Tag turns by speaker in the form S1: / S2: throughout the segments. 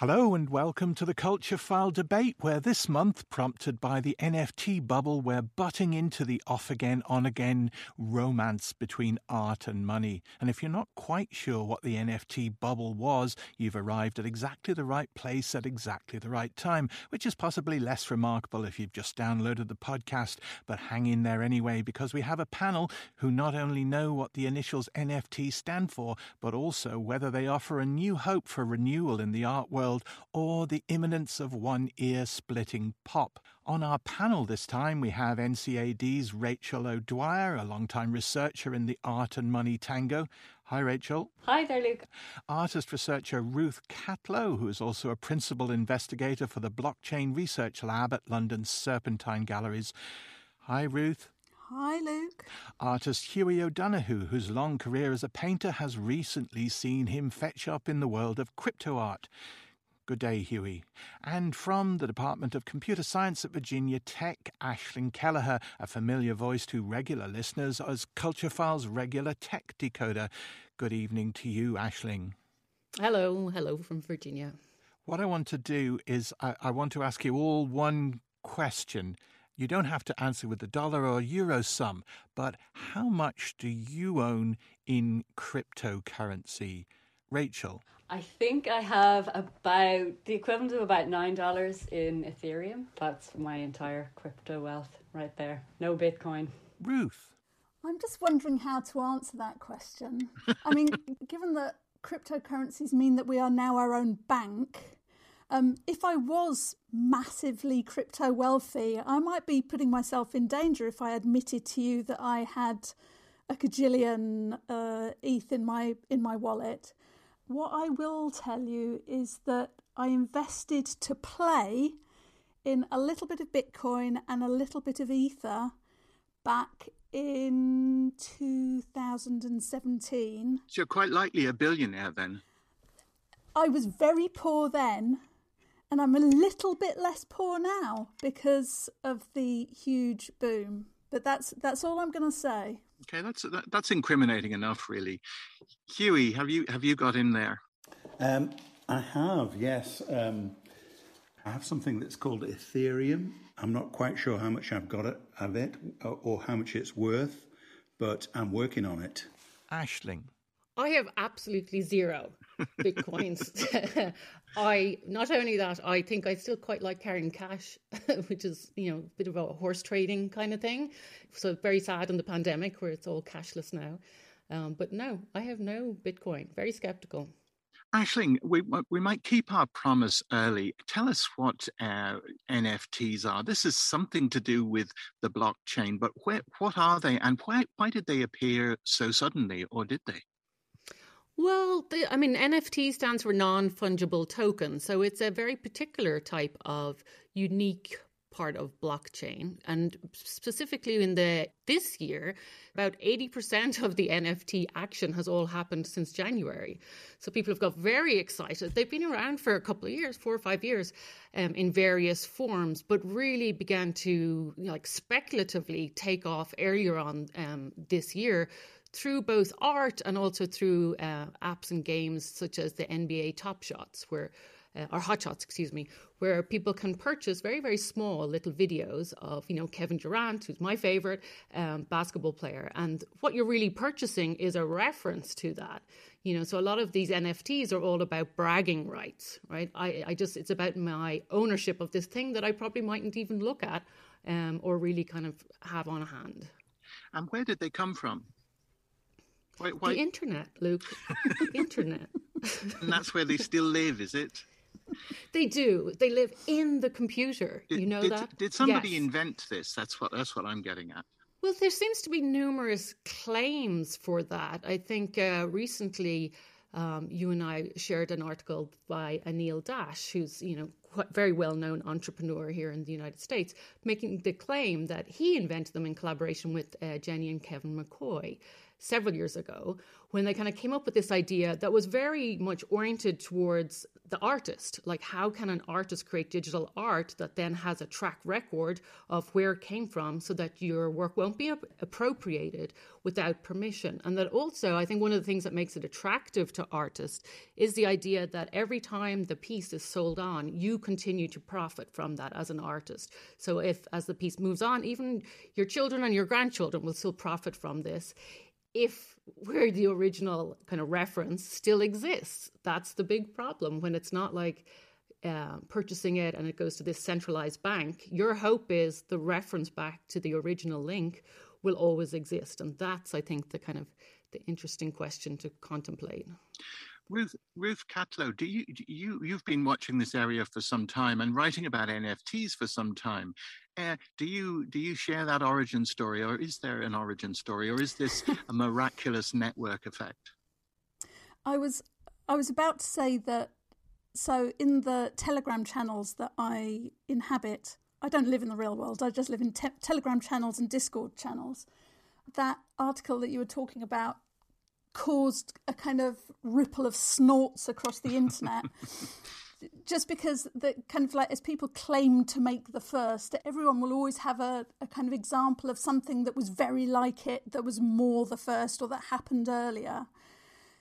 S1: Hello and welcome to the Culture File debate, where this month, prompted by the NFT bubble, we're butting into the off again, on again romance between art and money. And if you're not quite sure what the NFT bubble was, you've arrived at exactly the right place at exactly the right time, which is possibly less remarkable if you've just downloaded the podcast. But hang in there anyway, because we have a panel who not only know what the initials NFT stand for, but also whether they offer a new hope for renewal in the art world world or the imminence of one ear splitting pop. On our panel this time, we have NCAD's Rachel O'Dwyer, a long-time researcher in the art and money tango. Hi, Rachel.
S2: Hi there, Luke.
S1: Artist researcher Ruth Catlow, who is also a principal investigator for the Blockchain Research Lab at London's Serpentine Galleries. Hi, Ruth.
S3: Hi, Luke.
S1: Artist Hughie O'Donoghue, whose long career as a painter has recently seen him fetch up in the world of crypto art. Good day, Hughie. And from the Department of Computer Science at Virginia Tech, Aisling Kelliher, a familiar voice to regular listeners as Culture Files regular tech decoder. Good evening to you, Aisling.
S2: Hello, hello from Virginia.
S1: What I want to do is I, I want to ask you all one question. You don't have to answer with the dollar or euro sum, but how much do you own in cryptocurrency? Rachel.
S2: I think I have about the equivalent of about nine dollars in Ethereum. That's my entire crypto wealth right there. No Bitcoin.
S1: Ruth.
S3: I'm just wondering how to answer that question. I mean, given that cryptocurrencies mean that we are now our own bank, um, if I was massively crypto wealthy, I might be putting myself in danger if I admitted to you that I had a cajillion uh, ETH in my in my wallet. What I will tell you is that I invested to play in a little bit of Bitcoin and a little bit of Ether back in 2017.
S1: So you're quite likely a billionaire then.
S3: I was very poor then, and I'm a little bit less poor now because of the huge boom. But that's that's all I'm going to say.
S1: Okay, that's that, that's incriminating enough, really. Hughie, have you have you got in there?
S4: Um, I have, yes. Um, I have something that's called Ethereum. I'm not quite sure how much I've got of it or, or how much it's worth, but I'm working on it.
S1: Aisling.
S2: I have absolutely zero bitcoins. I not only that, I think I still quite like carrying cash, which is you know a bit of a horse trading kind of thing. So very sad in the pandemic where it's all cashless now. Um, but no, I have no Bitcoin. Very skeptical.
S1: Aisling, we we might keep our promise early. Tell us what uh, NFTs are. This is something to do with the blockchain, but where, what are they, and why why did they appear so suddenly, or did they?
S2: Well, I mean, NFT stands for non fungible token. So it's a very particular type of unique part of blockchain. And specifically in the this year about 80% of the NFT action has all happened since January. So people have got very excited. They've been around for a couple of years 4 or 5 years um, in various forms but really began to you know, like speculatively take off earlier on um, this year through both art and also through uh, apps and games such as the NBA Top Shots, where uh, or Hot Shots, excuse me, where people can purchase very very small little videos of you know Kevin Durant, who's my favorite um, basketball player, and what you're really purchasing is a reference to that. You know, so a lot of these NFTs are all about bragging rights, right? I, I just it's about my ownership of this thing that I probably mightn't even look at um, or really kind of have on hand.
S1: And where did they come from?
S2: Why? The internet, Luke. the internet.
S1: and that's where they still live, is it?
S2: They do. They live in the computer.
S1: Did,
S2: you know
S1: did,
S2: that?
S1: Did somebody yes. invent this? That's what that's what I'm getting at.
S2: Well, there seems to be numerous claims for that. I think uh, recently um, you and I shared an article by Anil Dash, who's you know very well known entrepreneur here in the United States, making the claim that he invented them in collaboration with uh, Jenny and Kevin McCoy several years ago when they kind of came up with this idea that was very much oriented towards the artist. Like, how can an artist create digital art that then has a track record of where it came from so that your work won't be appropriated without permission? And that also, I think one of the things that makes it attractive to artists is the idea that every time the piece is sold on, you continue to profit from that as an artist. So, if as the piece moves on, even your children and your grandchildren will still profit from this if where the original kind of reference still exists. That's the big problem when it's not like uh, purchasing it and it goes to this centralized bank. Your hope is the reference back to the original link will always exist, and that's I think the kind of the interesting question to contemplate.
S5: Ruth Ruth Catlow, do you you you've been watching this area for some time and writing about NFTs for some time. Uh, do you do you share that origin story, or is there an origin story, or is this a miraculous network effect?
S3: I was I was about to say that. So in the Telegram channels that I inhabit, I don't live in the real world. I just live in te- Telegram channels and Discord channels. That article that you were talking about caused a kind of ripple of snorts across the internet. just because the kind of like as people claim to make the first, everyone will always have a, a kind of example of something that was very like it, that was more the first or that happened earlier.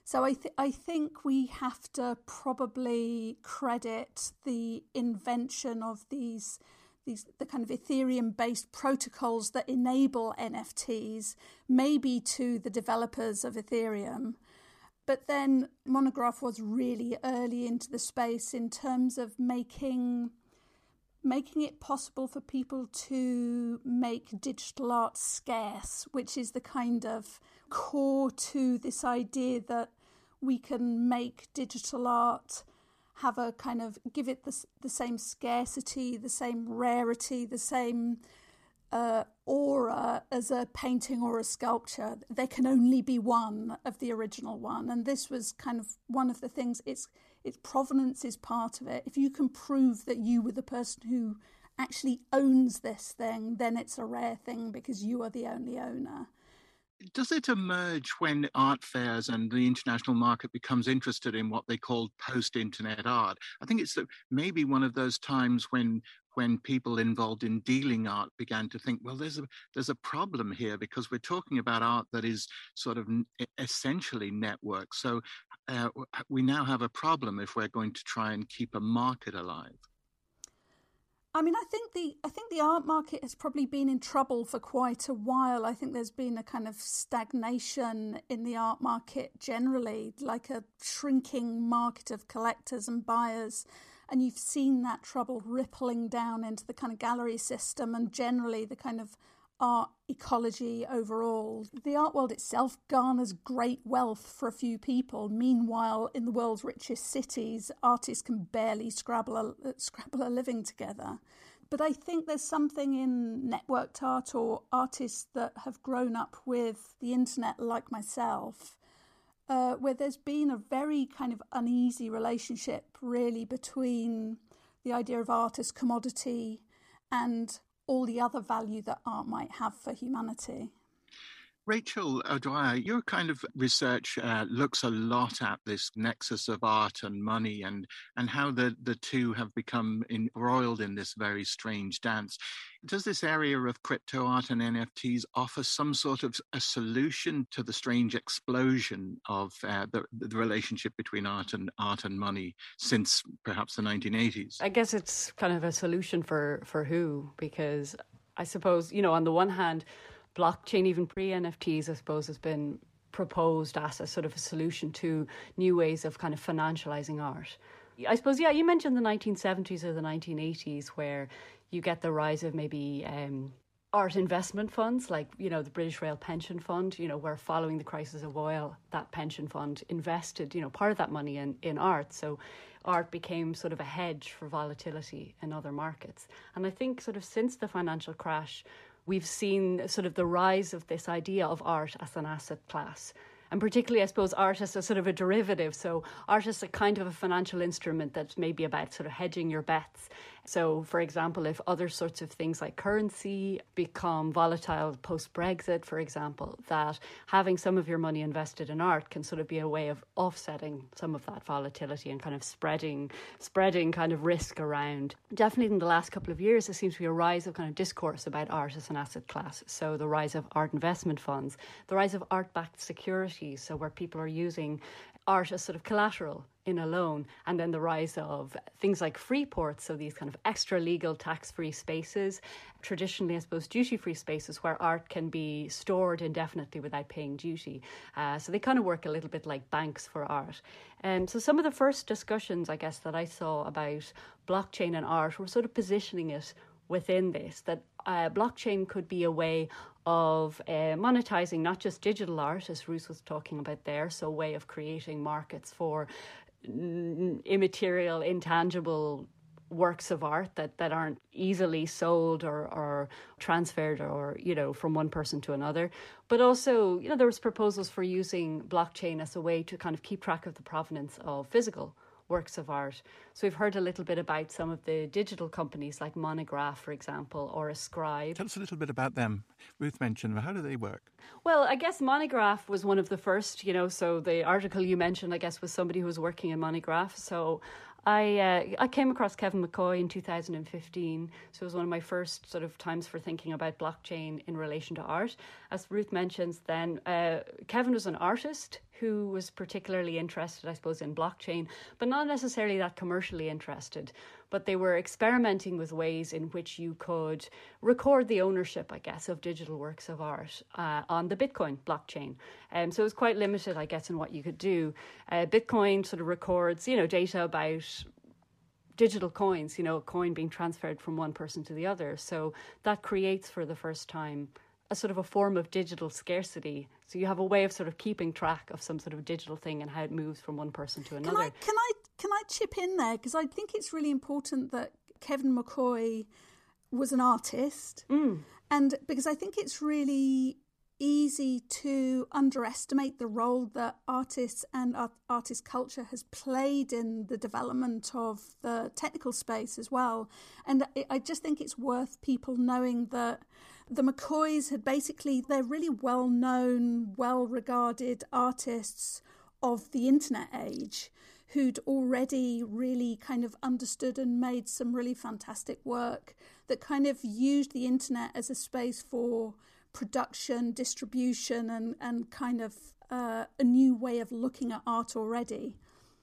S3: So I th- I think we have to probably credit the invention of these these the kind of Ethereum based protocols that enable NFTs, maybe to the developers of Ethereum. But then Monegraph was really early into the space in terms of making making it possible for people to make digital art scarce, which is the kind of core to this idea that we can make digital art have a kind of give it the, the same scarcity, the same rarity, the same uh, aura as a painting or a sculpture. There can only be one of the original one, and this was kind of one of the things. Its its provenance is part of it. If you can prove that you were the person who actually owns this thing, then it's a rare thing because you are the only owner
S5: does it emerge when art fairs and the international market becomes interested in what they call post-internet art? I think it's maybe one of those times when when people involved in dealing art began to think, well, there's a there's a problem here because we're talking about art that is sort of essentially networked. So uh, we now have a problem if we're going to try and keep a market alive.
S3: I mean, I think the I think the art market has probably been in trouble for quite a while. I think there's been a kind of stagnation in the art market generally, like a shrinking market of collectors and buyers. And you've seen that trouble rippling down into the kind of gallery system and generally the kind of art ecology overall. The art world itself garners great wealth for a few people. Meanwhile, in the world's richest cities, artists can barely scrabble a, scrabble a living together. But I think there's something in networked art or artists that have grown up with the internet, like myself, uh, where there's been a very kind of uneasy relationship, really, between the idea of art as commodity and all the other value that art might have for humanity.
S5: Rachel O'Dwyer, your kind of research uh, looks a lot at this nexus of art and money and, and how the, the two have become embroiled in this very strange dance. Does this area of crypto art and NFTs offer some sort of a solution to the strange explosion of uh, the, the relationship between art and art and money since perhaps the 1980s?
S6: I guess it's kind of a solution for, for who? Because I suppose, you know, on the one hand, blockchain, even pre NFTs, I suppose, has been proposed as a sort of a solution to new ways of kind of financializing art. I suppose, yeah, you mentioned the 1970s or the 1980s where you get the rise of maybe um, art investment funds like you know the British Rail Pension Fund you know where following the crisis of oil that pension fund invested you know part of that money in in art so art became sort of a hedge for volatility in other markets and i think sort of since the financial crash we've seen sort of the rise of this idea of art as an asset class. And particularly, I suppose, art as a sort of a derivative. So, art is a kind of a financial instrument that's maybe about sort of hedging your bets So, for example, if other sorts of things like currency become volatile post Brexit, for example, that having some of your money invested in art can sort of be a way of offsetting some of that volatility and kind of spreading spreading kind of risk around. Definitely in the last couple of years, there seems to be a rise of kind of discourse about art as an asset class. So the rise of art investment funds, the rise of art backed securities, so where people are using art as sort of collateral in a loan, and then the rise of things like free ports, so these kind of extra legal tax free spaces, traditionally, I suppose, duty free spaces where art can be stored indefinitely without paying duty. Uh, so they kind of work a little bit like banks for art. And um, so some of the first discussions, I guess, that I saw about blockchain and art were sort of positioning it within this that uh, blockchain could be a way of uh, monetizing not just digital art, as Ruth was talking about there, so a way of creating markets for immaterial, intangible works of art that, that aren't easily sold or, or transferred or you know from one person to another. But also you know there was proposals for using blockchain as a way to kind of keep track of the provenance of physical works of art. So we've heard a little bit about some of the digital companies like Monegraph, for example, or Ascribe.
S1: Tell us a little bit about them. Ruth mentioned them. How do they work?
S6: Well, I guess Monegraph was one of the first, you know, so the article you mentioned, I guess, was somebody who was working in Monograph. So I uh, I came across Kevin McCoy in 2015, so it was one of my first sort of times for thinking about blockchain in relation to art. As Ruth mentions, then uh, Kevin was an artist who was particularly interested, I suppose, in blockchain, but not necessarily that commercially interested. But they were experimenting with ways in which you could record the ownership, I guess, of digital works of art uh, on the Bitcoin blockchain. Um, so it was quite limited, I guess, in what you could do. Uh, Bitcoin sort of records, you know, data about digital coins, you know, a coin being transferred from one person to the other. So that creates for the first time a sort of a form of digital scarcity. So you have a way of sort of keeping track of some sort of digital thing and how it moves from one person to another. Can
S3: I can I can I chip in there because I think it's really important that Kevin McCoy was an artist,
S6: mm.
S3: and because I think it's really easy to underestimate the role that artists and art- artist culture has played in the development of the technical space as well. And I just think it's worth people knowing that the McCoys had basically, they're really well known, well regarded artists of the internet age who'd already really kind of understood and made some really fantastic work that kind of used the internet as a space for production, distribution, and, and kind of uh, a new way of looking at art already.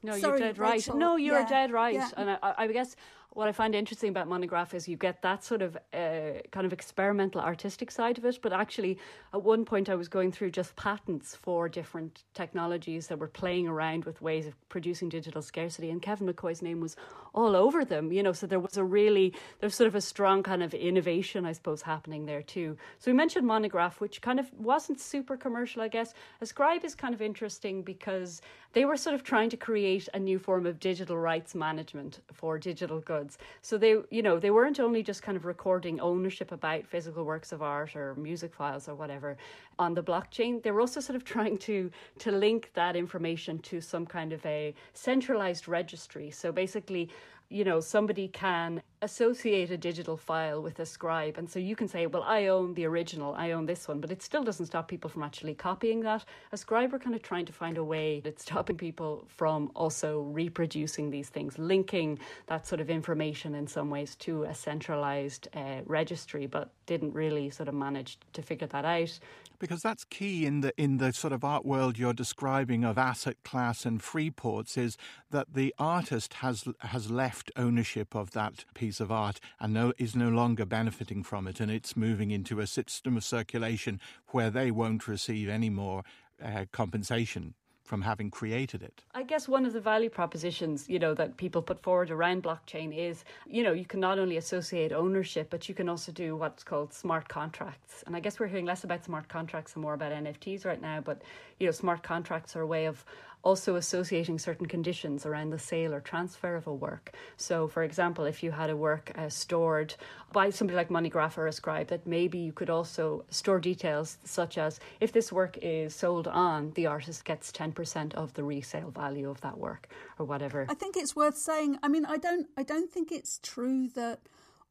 S6: No, Sorry, you're dead right. No, you're yeah, dead right. Yeah. And I, I guess what I find interesting about Monegraph is you get that sort of uh, kind of experimental artistic side of it. But actually, at one point, I was going through just patents for different technologies that were playing around with ways of producing digital scarcity. And Kevin McCoy's name was all over them, you know. So there was a really, there's sort of a strong kind of innovation, I suppose, happening there too. So we mentioned Monegraph, which kind of wasn't super commercial, I guess. Ascribe is kind of interesting because they were sort of trying to create a new form of digital rights management for digital goods So they, you know, they weren't only just kind of recording ownership about physical works of art or music files or whatever on the blockchain. They were also sort of trying to to link that information to some kind of a centralized registry. So basically, you know, somebody can associate a digital file with Ascribe. And so you can say, well, I own the original, I own this one, but it still doesn't stop people from actually copying that. Ascribe are kind of trying to find a way that's stopping people from also reproducing these things, linking that sort of information in some ways to a centralized uh, registry, but didn't really sort of manage to figure that out
S1: because that's key in the in the sort of art world you're describing of asset class and free ports is that the artist has has left ownership of that piece of art and no, is no longer benefiting from it and it's moving into a system of circulation where they won't receive any more uh, compensation from having created it.
S6: I guess one of the value propositions, you know, that people put forward around blockchain is, you know, you can not only associate ownership, but you can also do what's called smart contracts. And I guess we're hearing less about smart contracts and more about NFTs right now, but you know, smart contracts are a way of also associating certain conditions around the sale or transfer of a work. So, for example, if you had a work uh, stored by somebody like Monegraph or Ascribe, that maybe you could also store details such as if this work is sold on, the artist gets 10% of the resale value of that work or whatever.
S3: I think it's worth saying. I mean, I don't, I don't think it's true that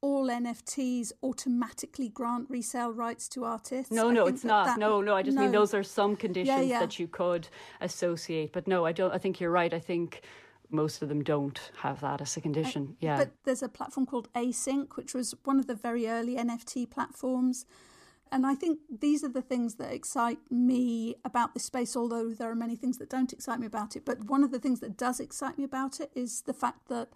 S3: all NFTs automatically grant resale rights to artists.
S6: No,
S3: I
S6: no, it's
S3: that
S6: not.
S3: that-
S6: no, no, I just mean those are some conditions
S3: yeah.
S6: that you could associate. But no, I don't. I think you're right. I think most of them don't have that as a condition. yeah.
S3: But there's a platform called Async, which was one of the very early NFT platforms. And I think these are the things that excite me about this space, although there are many things that don't excite me about it. But one of the things that does excite me about it is the fact that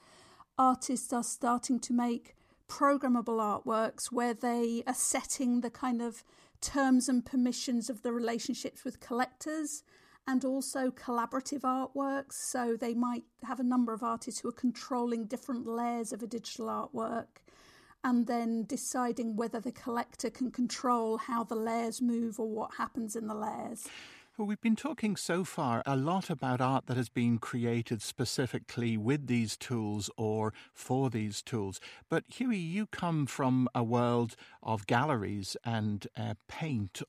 S3: artists are starting to make programmable artworks where they are setting the kind of terms and permissions of the relationships with collectors and also collaborative artworks. So they might have a number of artists who are controlling different layers of a digital artwork and then deciding whether the collector can control how the layers move or what happens in the layers.
S1: Well, we've been talking so far a lot about art that has been created specifically with these tools or for these tools. But Hughie, you come from a world of galleries and uh, paint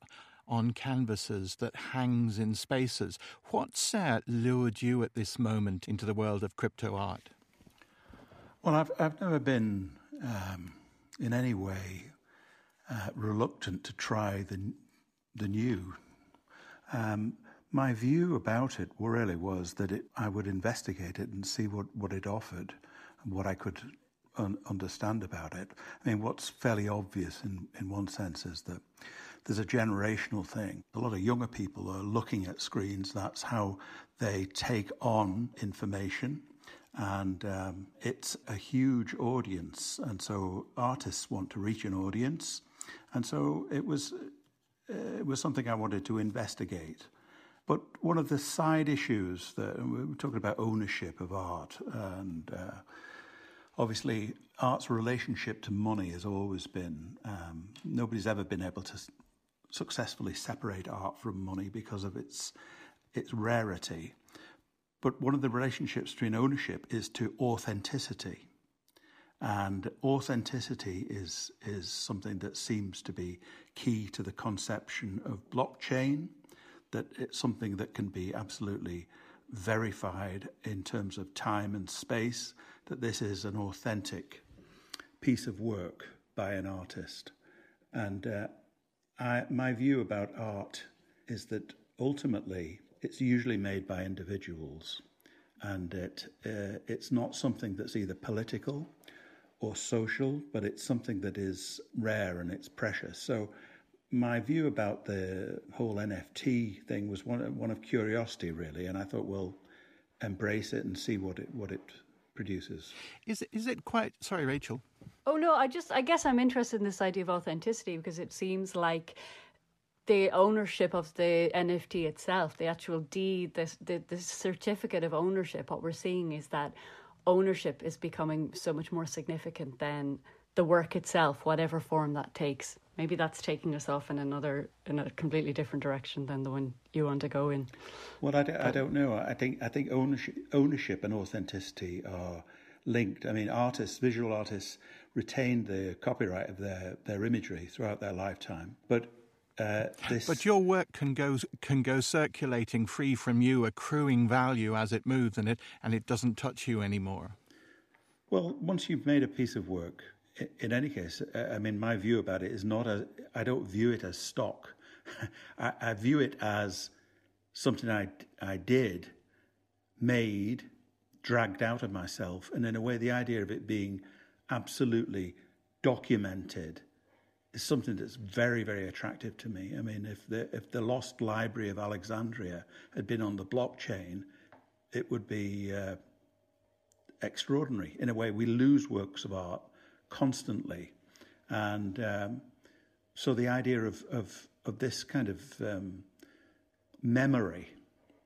S1: on canvases that hangs in spaces. What's uh, lured you at this moment into the world of crypto art?
S4: Well, I've, I've never been um, in any way uh, reluctant to try the, the new. Um, my view about it really was that it, I would investigate it and see what, what it offered and what I could un- understand about it. I mean, what's fairly obvious in, in one sense is that there's a generational thing. A lot of younger people are looking at screens. That's how they take on information. And um, it's a huge audience. And so artists want to reach an audience. And so it was, uh, it was something I wanted to investigate. But one of the side issues that were talking about ownership of art, and uh, obviously art's relationship to money has always been um, nobody's ever been able to successfully separate art from money because of its its rarity. But one of the relationships between ownership is to authenticity. And authenticity is, is something that seems to be key to the conception of blockchain, that it's something that can be absolutely verified in terms of time and space, that this is an authentic piece of work by an artist. And uh, I, my view about art is that ultimately it's usually made by individuals, and it, uh, it's not something that's either political or social, but it's something that is rare and it's precious. So, my view about the whole NFT thing was one one of curiosity, really, and I thought, well, embrace it and see what it what it produces.
S1: Is, is it quite. Sorry, Rachel.
S6: Oh no, I just I guess I'm interested in this idea of authenticity because it seems like the ownership of the NFT itself, the actual deed, the, the the certificate of ownership. What we're seeing is that ownership is becoming so much more significant than the work itself, whatever form that takes. Maybe that's taking us off in another in a completely different direction than the one you want to go in.
S4: Well, I, d- I don't know. I think I think ownership ownership and authenticity are linked. I mean, artists, visual artists, retain the copyright of their their imagery throughout their lifetime, but. Uh, this,
S1: But your work can go can go circulating free from you, accruing value as it moves, and it and it doesn't touch you anymore.
S4: Well, once you've made a piece of work, in any case, I I mean, my view about it is not a. I don't view it as stock. I, I view it as something I I did, made, dragged out of myself, and in a way, the idea of it being absolutely documented is something that's very, very attractive to me. I mean, if the if the lost library of Alexandria had been on the blockchain, it would be. Uh, extraordinary. In a way, we lose works of art constantly, and um, so the idea of of of this kind of um, memory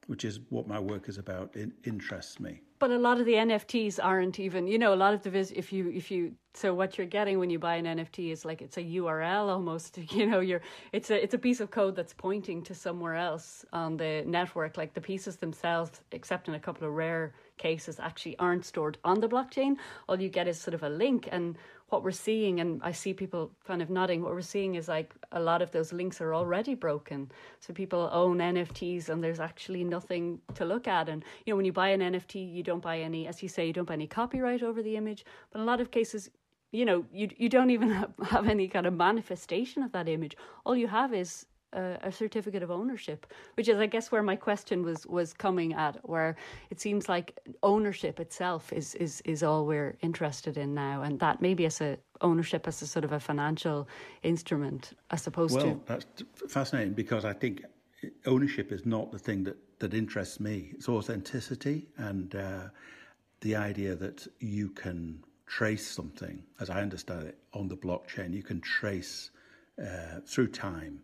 S4: which is what my work is about, it interests me.
S6: But a lot of the NFTs aren't even, you know, a lot of the vis- if you if you so what you're getting when you buy an NFT is like it's a URL almost, you know, you're it's a it's a piece of code that's pointing to somewhere else on the network. Like the pieces themselves, except in a couple of rare cases, actually aren't stored on the blockchain. All you get is sort of a link and what we're seeing, and I see people kind of nodding, what we're seeing is like a lot of those links are already broken. So people own NFTs and there's actually nothing to look at. And, you know, when you buy an NFT, you don't buy any, as you say, you don't buy any copyright over the image. But in a lot of cases, you know, you, you don't even have, have any kind of manifestation of that image. All you have is a, certificate of ownership, which is, I guess, where my question was was coming at, where it seems like ownership itself is is is all we're interested in now, and that maybe as a ownership as a sort of a financial instrument, as opposed
S4: well,
S6: to.
S4: Well, that's fascinating because I think ownership is not the thing that that interests me. It's authenticity and uh, the idea that you can trace something, as I understand it, on the blockchain. You can trace uh, through time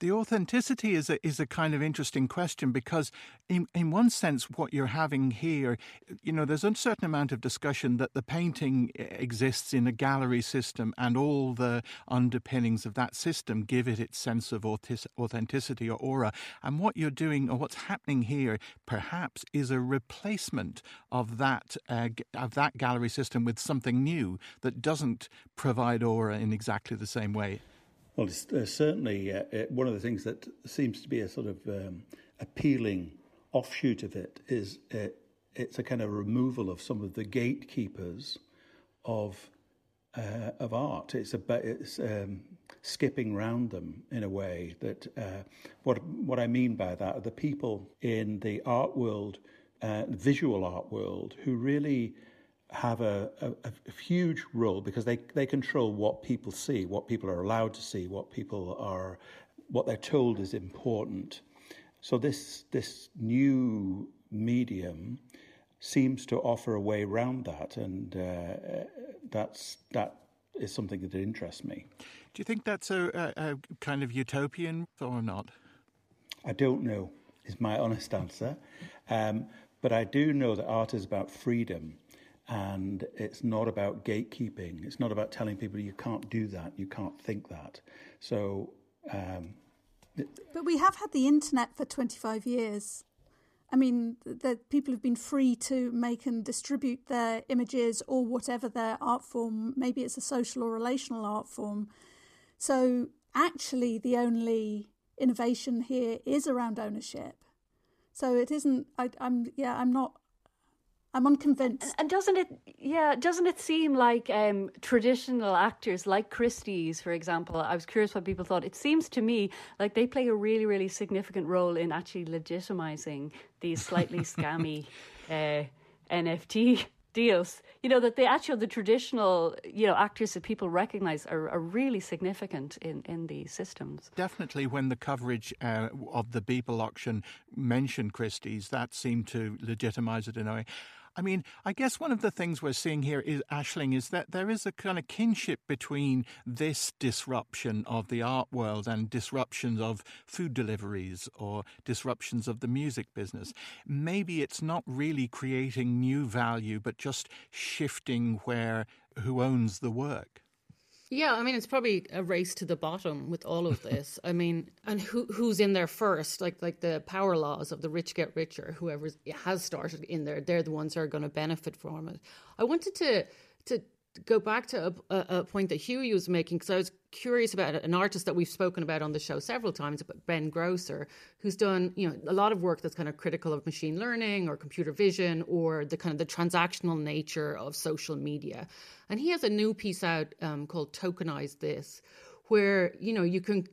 S1: the authenticity is a, is a kind of interesting question because, in, in one sense, what you're having here, you know, there's a certain amount of discussion that the painting exists in a gallery system and all the underpinnings of that system give it its sense of authenticity or aura. And what you're doing, or what's happening here, perhaps, is a replacement of that uh, of that gallery system with something new that doesn't provide aura in exactly the same way.
S4: Well, it's uh, certainly uh, uh, one of the things that seems to be a sort of um, appealing offshoot of it is uh, it's a kind of removal of some of the gatekeepers of uh, of art. It's it's um, skipping round them in a way that what what I mean by that are the people in the art world, visual art world, who really have a, a, a, huge role because they, they control what people see, what people are allowed to see, what people are, what they're told is important. So this this new medium seems to offer a way around that, and uh, that's that is something that interests me.
S1: Do you think that's a, a, kind of utopian or not?
S4: I don't know. Is my honest answer, um, but I do know that art is about freedom and it's not about gatekeeping. It's not about telling people you can't do that, you can't think that. So. Um,
S3: but we have had the internet for 25 years. I mean, the people have been free to make and distribute their images or whatever their art form. Maybe it's a social or relational art form. So actually, the only innovation here is around ownership. So it isn't. I, I'm yeah. I'm not I'm unconvinced.
S6: And doesn't it, yeah, doesn't it seem like um, traditional actors like Christie's, for example? I was curious what people thought. It seems to me like they play a really, really significant role in actually legitimizing these slightly scammy uh, NFT deals. You know that the actual the traditional you know actors that people recognise are, are really significant in in these systems.
S1: Definitely, when the coverage uh, of the Beeple auction mentioned Christie's, that seemed to legitimise it in a way. I mean, I guess one of the things we're seeing here is Aisling is that there is a kind of kinship between this disruption of the art world and disruptions of food deliveries or disruptions of the music business. Maybe it's not really creating new value, but just shifting where who owns the work.
S2: Yeah, I mean it's probably a race to the bottom with all of this. I mean, and who who's in there first? Like like the power laws of the rich get richer. Whoever has started in there, they're the ones who are going to benefit from it. I wanted to to go back to a, a point that Hughie was making because I was curious about an artist that we've spoken about on the show several times, Ben Grosser, who's done you know a lot of work that's kind of critical of machine learning or computer vision or the kind of the transactional nature of social media, and he has a new piece out um, called "Tokenize This," where you know you can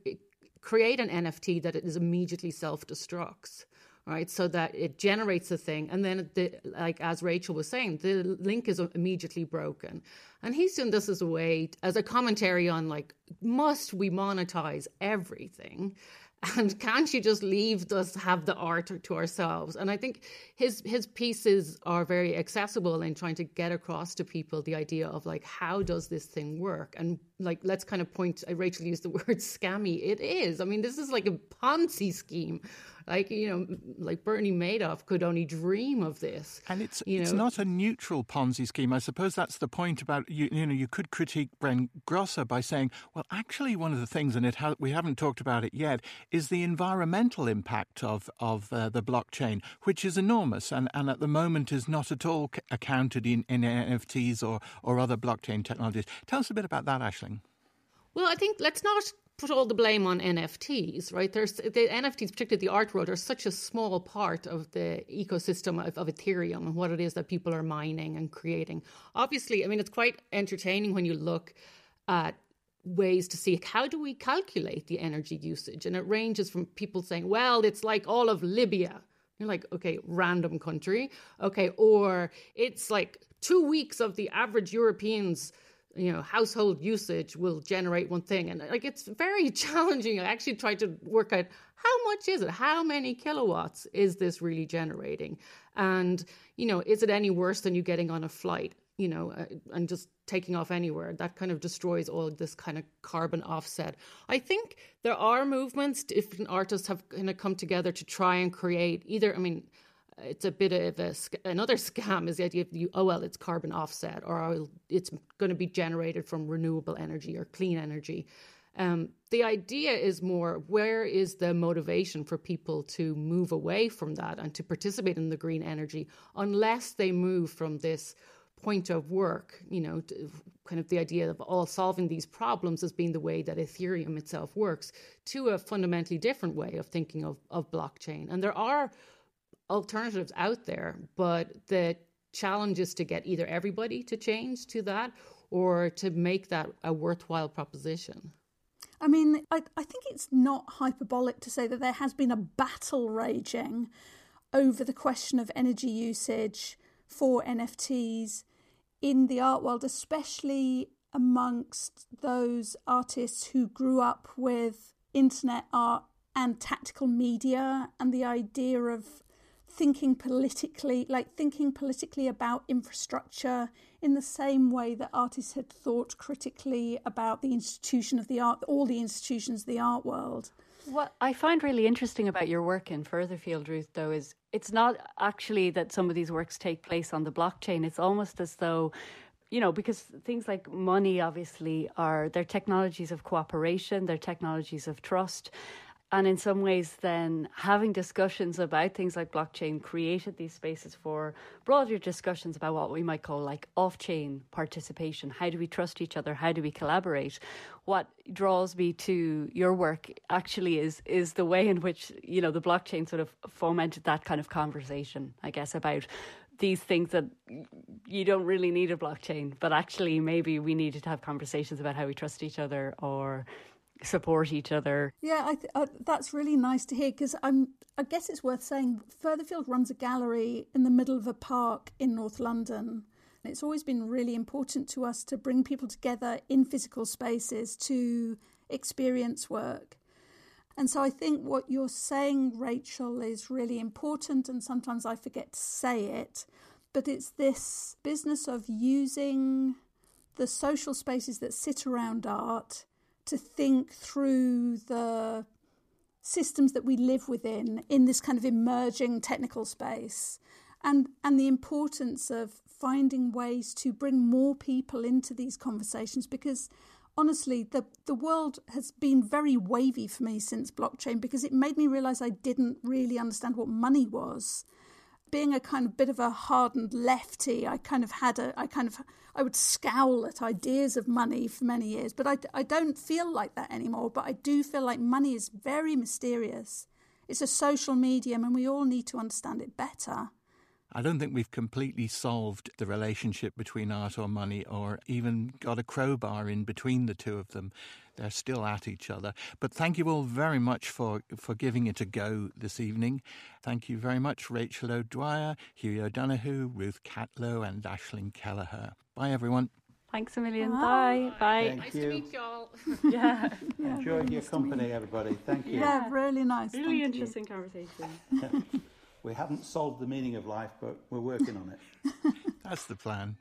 S2: create an NFT that is immediately self destructs right? So that it generates a thing, and then the, like as Rachel was saying, the link is immediately broken. And he's doing this as a way, as a commentary on like, must we monetize everything? and can't you just leave us have the art to ourselves and i think his his pieces are very accessible in trying to get across to people the idea of like how does this thing work and like let's kind of point rachel used the word scammy it is i mean this is like a ponzi scheme like you know, like Bernie Madoff could only dream of this.
S1: And it's
S2: you
S1: it's
S2: know.
S1: not a neutral Ponzi scheme. I suppose that's the point about you. You know, you could critique Ben Grosser by saying, well, actually, one of the things, and it ha- we haven't talked about it yet, is the environmental impact of of uh, the blockchain, which is enormous, and, and at the moment is not at all c- accounted in, in NFTs or or other blockchain technologies. Tell us a bit about that, Aisling.
S2: Well, I think let's not put all the blame on NFTs, right? There's the NFTs, particularly the art world, are such a small part of the ecosystem of, of Ethereum and what it is that people are mining and creating. Obviously, I mean, it's quite entertaining when you look at ways to see how do we calculate the energy usage, and it ranges from people saying, "Well, it's like all of Libya." You're like, okay, random country, okay, or it's like two weeks of the average Europeans you know household usage will generate one thing. And like it's very challenging. I actually tried to work out how much is it? How many kilowatts is this really generating? And you know is it any worse than you getting on a flight you know uh, and just taking off anywhere? That kind of destroys all this kind of carbon offset. I think there are movements different artists have kind of come together to try and create either i mean it's a bit of a, another scam is the idea of you oh well it's carbon offset or oh, it's going to be generated from renewable energy or clean energy. Um, the idea is more where is the motivation for people to move away from that and to participate in the green energy unless they move from this point of work you know kind of the idea of all solving these problems as being the way that ethereum itself works to a fundamentally different way of thinking of, of blockchain. And there are alternatives out there, but the challenge is to get either everybody to change to that or to make that a worthwhile proposition.
S3: I mean, I, I think it's not hyperbolic to say that there has been a battle raging over the question of energy usage for NFTs in the art world, especially amongst those artists who grew up with internet art and tactical media and the idea of thinking politically, like thinking politically about infrastructure in the same way that artists had thought critically about the institution of the art, all the institutions of the art world.
S6: What I find really interesting about your work in Furtherfield, Ruth, though, is it's not actually that some of these works take place on the blockchain. It's almost as though you know, because things like money obviously are they're technologies of cooperation, they're technologies of trust and in some ways then having discussions about things like blockchain created these spaces for broader discussions about what we might call like off-chain participation. How do we trust each other? How do we collaborate? What draws me to your work actually is is the way in which you know the blockchain sort of fomented that kind of conversation i guess about these things that you don't really need a blockchain but actually maybe we needed to have conversations about how we trust each other or support each other.
S3: Yeah, I th- uh, that's really nice to hear because I'm. I guess it's worth saying Furtherfield runs a gallery in the middle of a park in North London. It's always been really important to us to bring people together in physical spaces to experience work. And so I think what you're saying, Rachel, is really important, and sometimes I forget to say it, but it's this business of using the social spaces that sit around art to think through the systems that we live within in this kind of emerging technical space and and the importance of finding ways to bring more people into these conversations because honestly the the world has been very wavy for me since blockchain because it made me realize I didn't really understand what money was being a kind of bit of a hardened lefty, I kind of had a, I kind of, I would scowl at ideas of money for many years, but I, I don't feel like that anymore. But I do feel like money is very mysterious. It's a social medium and we all need to understand it better.
S1: I don't think we've completely solved the relationship between art or money or even got a crowbar in between the two of them. They're still at each other. But thank you all very much for, for giving it a go this evening. Thank you very much, Rachel O'Dwyer, Hughie O'Donoghue, Ruth Catlow, and Aisling Kelliher. Bye, everyone.
S6: Thanks a million. Bye. Bye. Bye.
S4: Thank
S2: nice
S4: you.
S2: to meet y'all.
S6: yeah.
S3: Yeah,
S4: Enjoyed
S3: very
S4: your
S3: nice
S4: company, everybody. Thank you.
S3: Yeah, really nice.
S6: Really
S3: Thank you.
S6: interesting conversation.
S4: We haven't solved the meaning of life, but we're working on it.
S1: That's the plan.